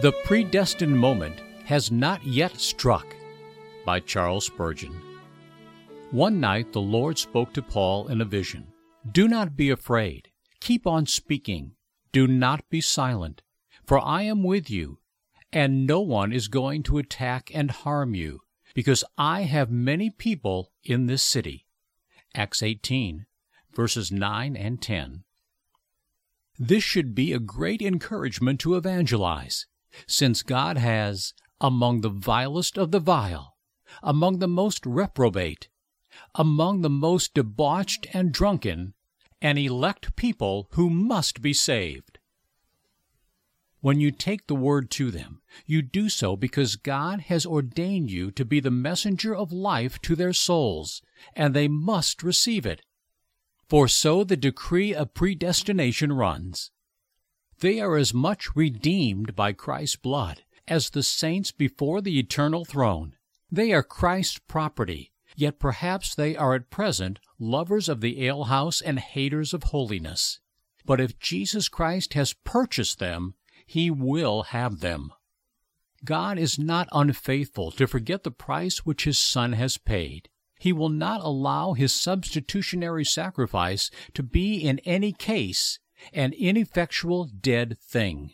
The Predestined Moment Has Not Yet Struck by Charles Spurgeon. One night the Lord spoke to Paul in a vision Do not be afraid, keep on speaking, do not be silent, for I am with you, and no one is going to attack and harm you, because I have many people in this city. Acts 18, verses 9 and 10. This should be a great encouragement to evangelize since God has, among the vilest of the vile, among the most reprobate, among the most debauched and drunken, an elect people who must be saved. When you take the word to them, you do so because God has ordained you to be the messenger of life to their souls, and they must receive it. For so the decree of predestination runs. They are as much redeemed by Christ's blood as the saints before the eternal throne. They are Christ's property, yet perhaps they are at present lovers of the alehouse and haters of holiness. But if Jesus Christ has purchased them, he will have them. God is not unfaithful to forget the price which his Son has paid. He will not allow his substitutionary sacrifice to be in any case an ineffectual dead thing.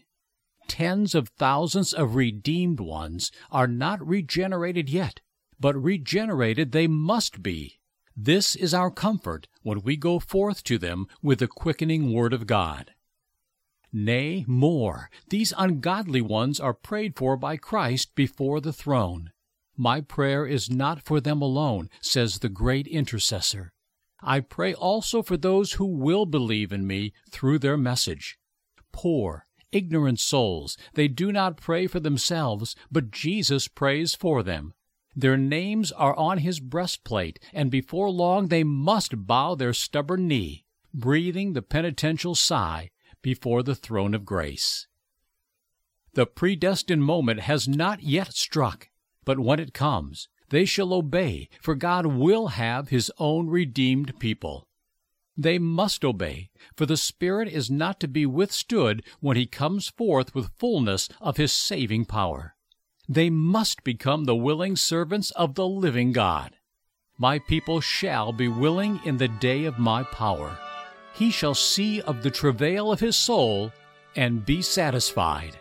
Tens of thousands of redeemed ones are not regenerated yet, but regenerated they must be. This is our comfort when we go forth to them with the quickening Word of God. Nay, more, these ungodly ones are prayed for by Christ before the throne. My prayer is not for them alone, says the great intercessor. I pray also for those who will believe in me through their message. Poor, ignorant souls, they do not pray for themselves, but Jesus prays for them. Their names are on his breastplate, and before long they must bow their stubborn knee, breathing the penitential sigh before the throne of grace. The predestined moment has not yet struck, but when it comes, they shall obey, for God will have his own redeemed people. They must obey, for the Spirit is not to be withstood when he comes forth with fullness of his saving power. They must become the willing servants of the living God. My people shall be willing in the day of my power. He shall see of the travail of his soul and be satisfied.